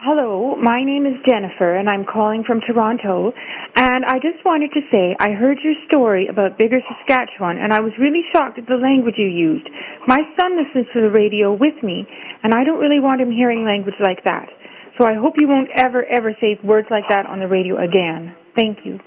Hello, my name is Jennifer, and I'm calling from Toronto. And I just wanted to say I heard your story about Biggar Saskatchewan, and I was really shocked at the language you used. My son listens to the radio with me, and I don't really want him hearing language like that. So I hope you won't ever, ever say words like that on the radio again. Thank you.